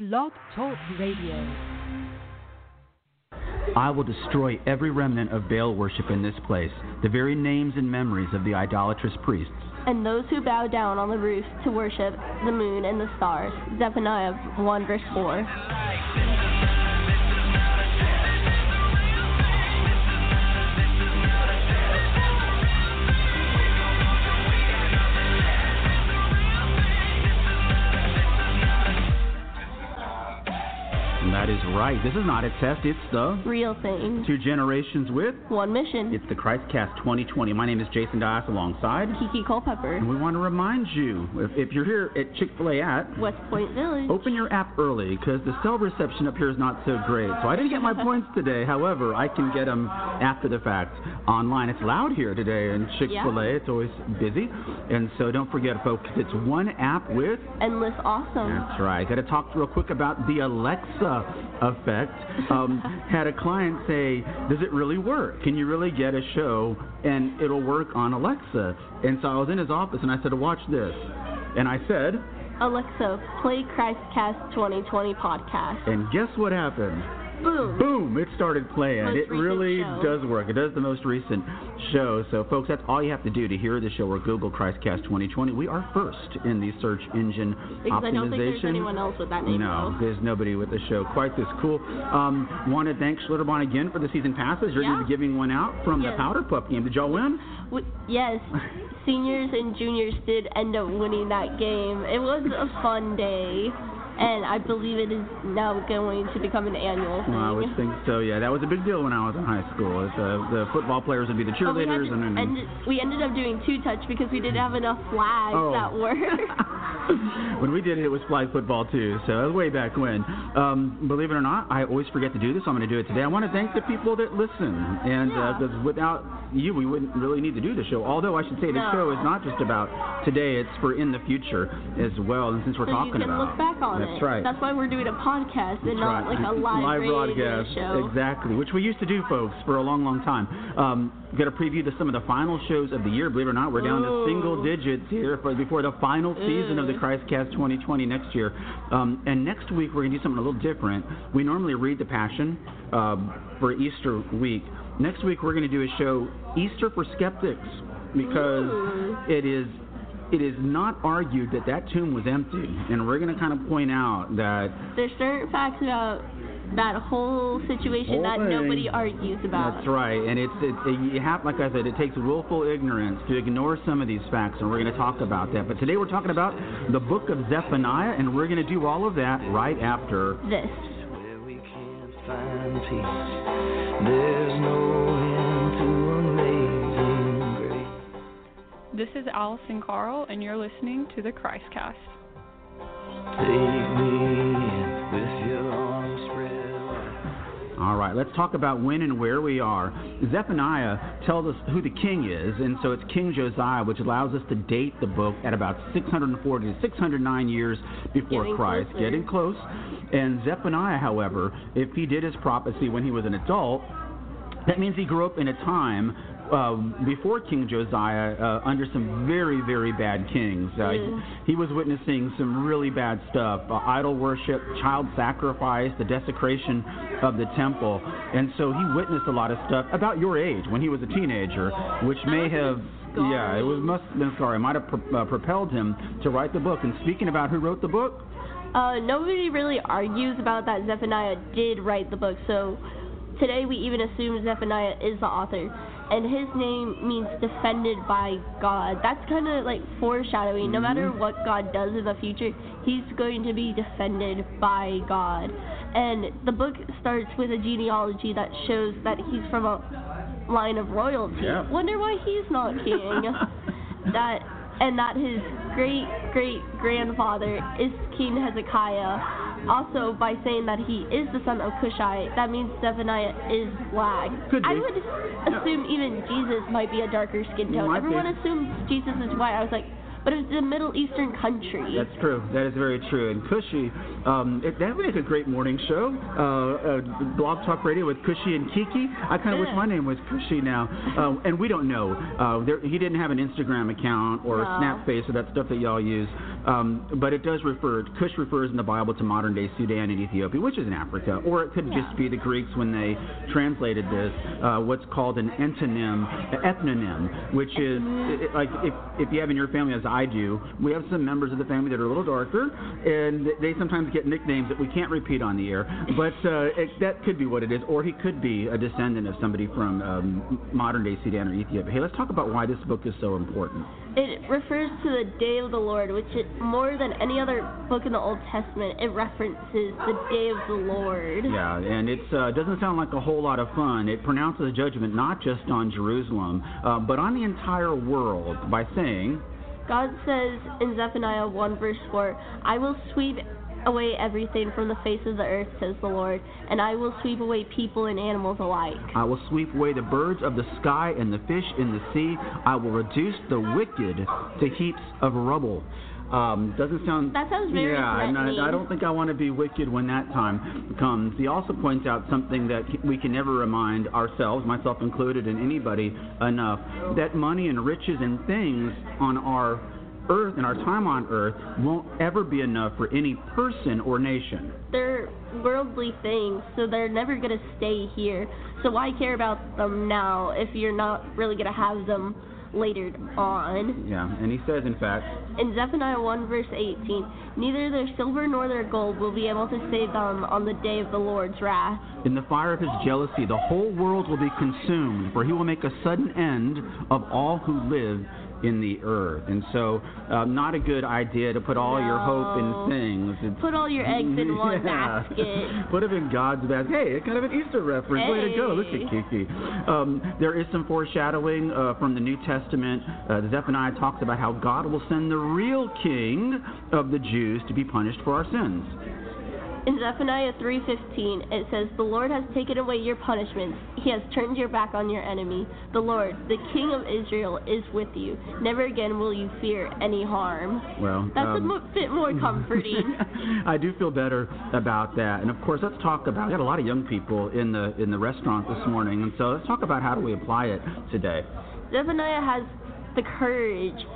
Blog Talk Radio. I will destroy every remnant of Baal worship in this place, the very names and memories of the idolatrous priests. And those who bow down on the roof to worship the moon and the stars. Zephaniah 1 verse 4. Is. This is not a test, it's the Real thing. Two Generations with One mission. It's the Christcast 2020. My name is Jason Dias alongside. Kiki Culpepper. And we want to remind you if, if you're here at Chick fil A at West Point Village. Open your app early because the cell reception up here is not so great. So I didn't get my points today. However, I can get them after the fact online. It's loud here today in Chick fil A. Yeah. It's always busy. And so don't forget, folks, it's one app with. Endless awesome. That's right. Got to talk real quick about the Alexa effect. Um, had a client say, "Does it really work? Can you really get a show and it'll work on Alexa?" And so I was in his office and I said, "Watch this," and I said, Alexa, play Christcast 2020 podcast. and guess what happened? Boom. Boom! It started playing. Most it really show. does work. It does the most recent show. So, folks, that's all you have to do to hear the show or Google Christcast 2020. We are first in the search engine Because optimization. I don't think there's anyone else with that name. No, though. there's nobody with the show quite this cool. Um, Want to thank Schlitterbahn again for the season passes. You're going to be giving one out from the Powder Puff game. Did y'all win? W- yes, seniors and juniors did end up winning that game. It was a fun day, and I believe it is now going to become an annual thing. Well, I would think so. Yeah, that was a big deal when I was in high school. It's, uh, the football players would be the But we, cheerleaders, to and then end, we ended up doing two touch because we didn't have enough flags Oh. that worked. when we did it, it was flag football too. So that was way back when. Um, believe it or not, I always forget to do this. so I'm going to do it today. I want to thank the people that listen, and Yeah. because without you, we wouldn't really need to do the show. Although I should say the No. show is not just about today; it's for in the future as well. And since we're so talking about look back on that's it. right. That's why we're doing a podcast and That's not right. like a live, radio broadcast. show. Exactly, which we used to do, folks, for a long, long time. Um, got a preview to some of the final shows of the year. Believe it or not, we're down to single digits here for, before the final season of the Christcast 2020 next year. Um, and next week we're going to do something a little different. We normally read the Passion um, for Easter week. Next week we're going to do a show Easter for Skeptics because Ooh. it is it is not argued that that tomb was empty, and we're going to kind of point out that There's certain facts about that whole situation Whole that thing. nobody argues about. That's right, and it's it, it, you have, like I said, it takes willful ignorance to ignore some of these facts, and we're going to talk about that. But today we're talking about the book of Zephaniah, and we're going to do all of that right after. This. where we can't find peace. There's no end to amazing grace. This is Allison Carl, and you're listening to the Christcast. All right, let's talk about when and where we are. Zephaniah tells us who the king is, and so it's King Josiah, which allows us to date the book at about 640 to 609 years before Getting Christ. closer. Getting close. And Zephaniah, however, if he did his prophecy when he was an adult, that means he grew up in a time uh, before King Josiah uh, under some very, very bad kings. Uh, Mm. he, he was witnessing some really bad stuff uh, idol worship, child sacrifice, the desecration of the temple. And so he witnessed a lot of stuff about your age when he was a teenager, which may have. Yeah, it was must have been scarring. It might have pro- uh, propelled him to write the book. And speaking about who wrote the book, Uh, nobody really argues about that Zephaniah did write the book, so today we even assume Zephaniah is the author. And his name means defended by God. That's kind of like foreshadowing. No matter mm-hmm. what God does in the future, he's going to be defended by God. And the book starts with a genealogy that shows that he's from a line of royalty. Yeah. Wonder why he's not king. that and that his great great grandfather is King Hezekiah. Also, by saying that he is the son of Cushite, that means Zephaniah is black. Could I be. would assume even Jesus might be a darker skin tone. Might Everyone be. assumes Jesus is white. I was like, but it's a Middle Eastern country. That's true. That is very true. And Cushy, um, it, that would make a great morning show. Uh, uh, blog Talk Radio with Cushy and Kiki. I kind of wish my name was Cushy now. Uh, and we don't know. Uh, there, he didn't have an Instagram account or No. a Snap face or that stuff that y'all use. Um, but it does refer, Cush refers in the Bible to modern day Sudan and Ethiopia, which is in Africa. Or it could Yeah. just be the Greeks when they translated this, uh, what's called an entonym, ethnonym, which is i- i- like if, if you have in your family, as I do, we have some members of the family that are a little darker, and they sometimes get nicknames that we can't repeat on the air. But uh, it, that could be what it is, or he could be a descendant of somebody from um, modern day Sudan or Ethiopia. Hey, let's talk about why this book is so important. It refers to the day of the Lord, which it, more than any other book in the Old Testament, it references the day of the Lord. Yeah, and it uh, doesn't sound like a whole lot of fun. It pronounces judgment not just on Jerusalem, uh, but on the entire world by saying, God says in Zephaniah 1 verse 4, I will sweep away everything from the face of the earth, says the Lord, and I will sweep away people and animals alike. I will sweep away the birds of the sky and the fish in the sea. I will reduce the wicked to heaps of rubble. Um, doesn't sound. That sounds very Yeah, and I. I don't think I want to be wicked when that time comes. He also points out something that we can never remind ourselves, myself included, and anybody enough, that money and riches and things on our earth and our time on earth won't ever be enough for any person or nation. They're worldly things, so they're never going to stay here. So why care about them now if you're not really going to have them later on? Yeah, and he says, in fact, In Zephaniah 1 verse 18, neither their silver nor their gold will be able to save them on the day of the Lord's wrath. In the fire of his jealousy, the whole world will be consumed, for he will make a sudden end of all who live in the earth. And so, uh, not a good idea to put all your hope in things. It's, Put all your eggs in one Yeah. basket. Put them in God's basket. Hey, it's kind of an Easter reference. Way to go. Look at Hey. Kiki. Um, there is some foreshadowing uh, from the New Testament. Uh, Zephaniah talks about how God will send the real king of the Jews to be punished for our sins. In Zephaniah 3:15, it says, "The Lord has taken away your punishments. He has turned your back on your enemy. The Lord, the King of Israel, is with you. Never again will you fear any harm." Well, That's a um, mo- bit more comforting. I do feel better about that. And of course, let's talk about. We got a lot of young people in the in the restaurant this morning, and so let's talk about how do we apply it today. Zephaniah has the courage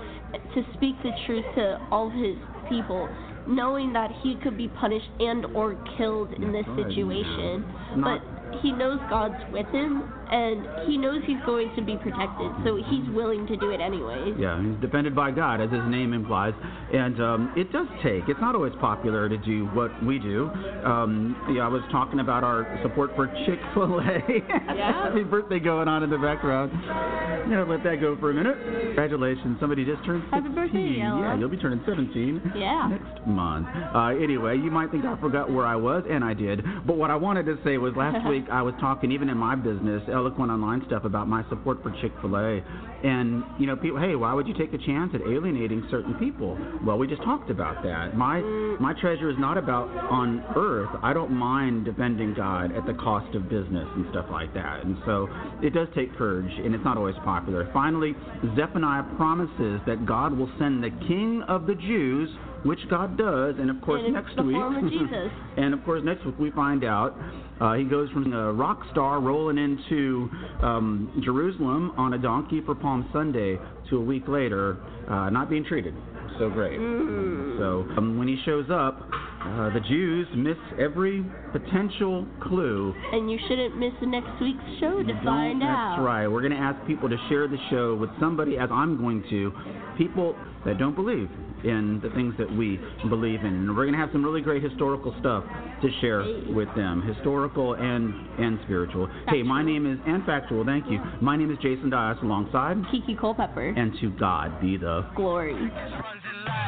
to speak the truth to all of his people, knowing that he could be punished and or killed in this situation. But he knows God's with him and he knows he's going to be protected, so he's willing to do it anyway. Yeah, he's defended by God, as his name implies. And um, it does take. It's not always popular to do what we do. Um, yeah, I was talking about our support for Chick Fil A. Yeah. Happy birthday going on in the background. I'm gonna let that go for a minute. Congratulations, somebody just turned 16. Happy birthday, Ella. Yeah, you'll be turning 17. Yeah. next month. Uh, anyway, you might think I forgot where I was, and I did. But what I wanted to say was last week I was talking, even in my business, eloquent online stuff about my support for Chick Fil A, and you know, people, hey, why would you take a chance at alienating certain people? Well, we just talked about that. My my treasure is not about on earth. I don't mind defending God at the cost of business and stuff like that. And so it does take courage, and it's not always popular. Finally, Zephaniah promises that God will send the King of the Jews which God does, and of course And next week, form of Jesus. and of course next week we find out uh, he goes from a rock star rolling into um, Jerusalem on a donkey for Palm Sunday to a week later uh, not being treated so great. Mm. So um, when he shows up, uh, the Jews miss every potential clue And you shouldn't miss the next week's show to don't- find out. That's right. We're going to ask people to share the show with somebody, as I'm going to, people that don't believe in the things that we believe in. And we're going to have some really great historical stuff to share with them, historical and and spiritual. Hey, my name is and factual. Thank you. My name is Jason Dias, alongside, Kiki Culpepper. and to God be the Glory. runs in life.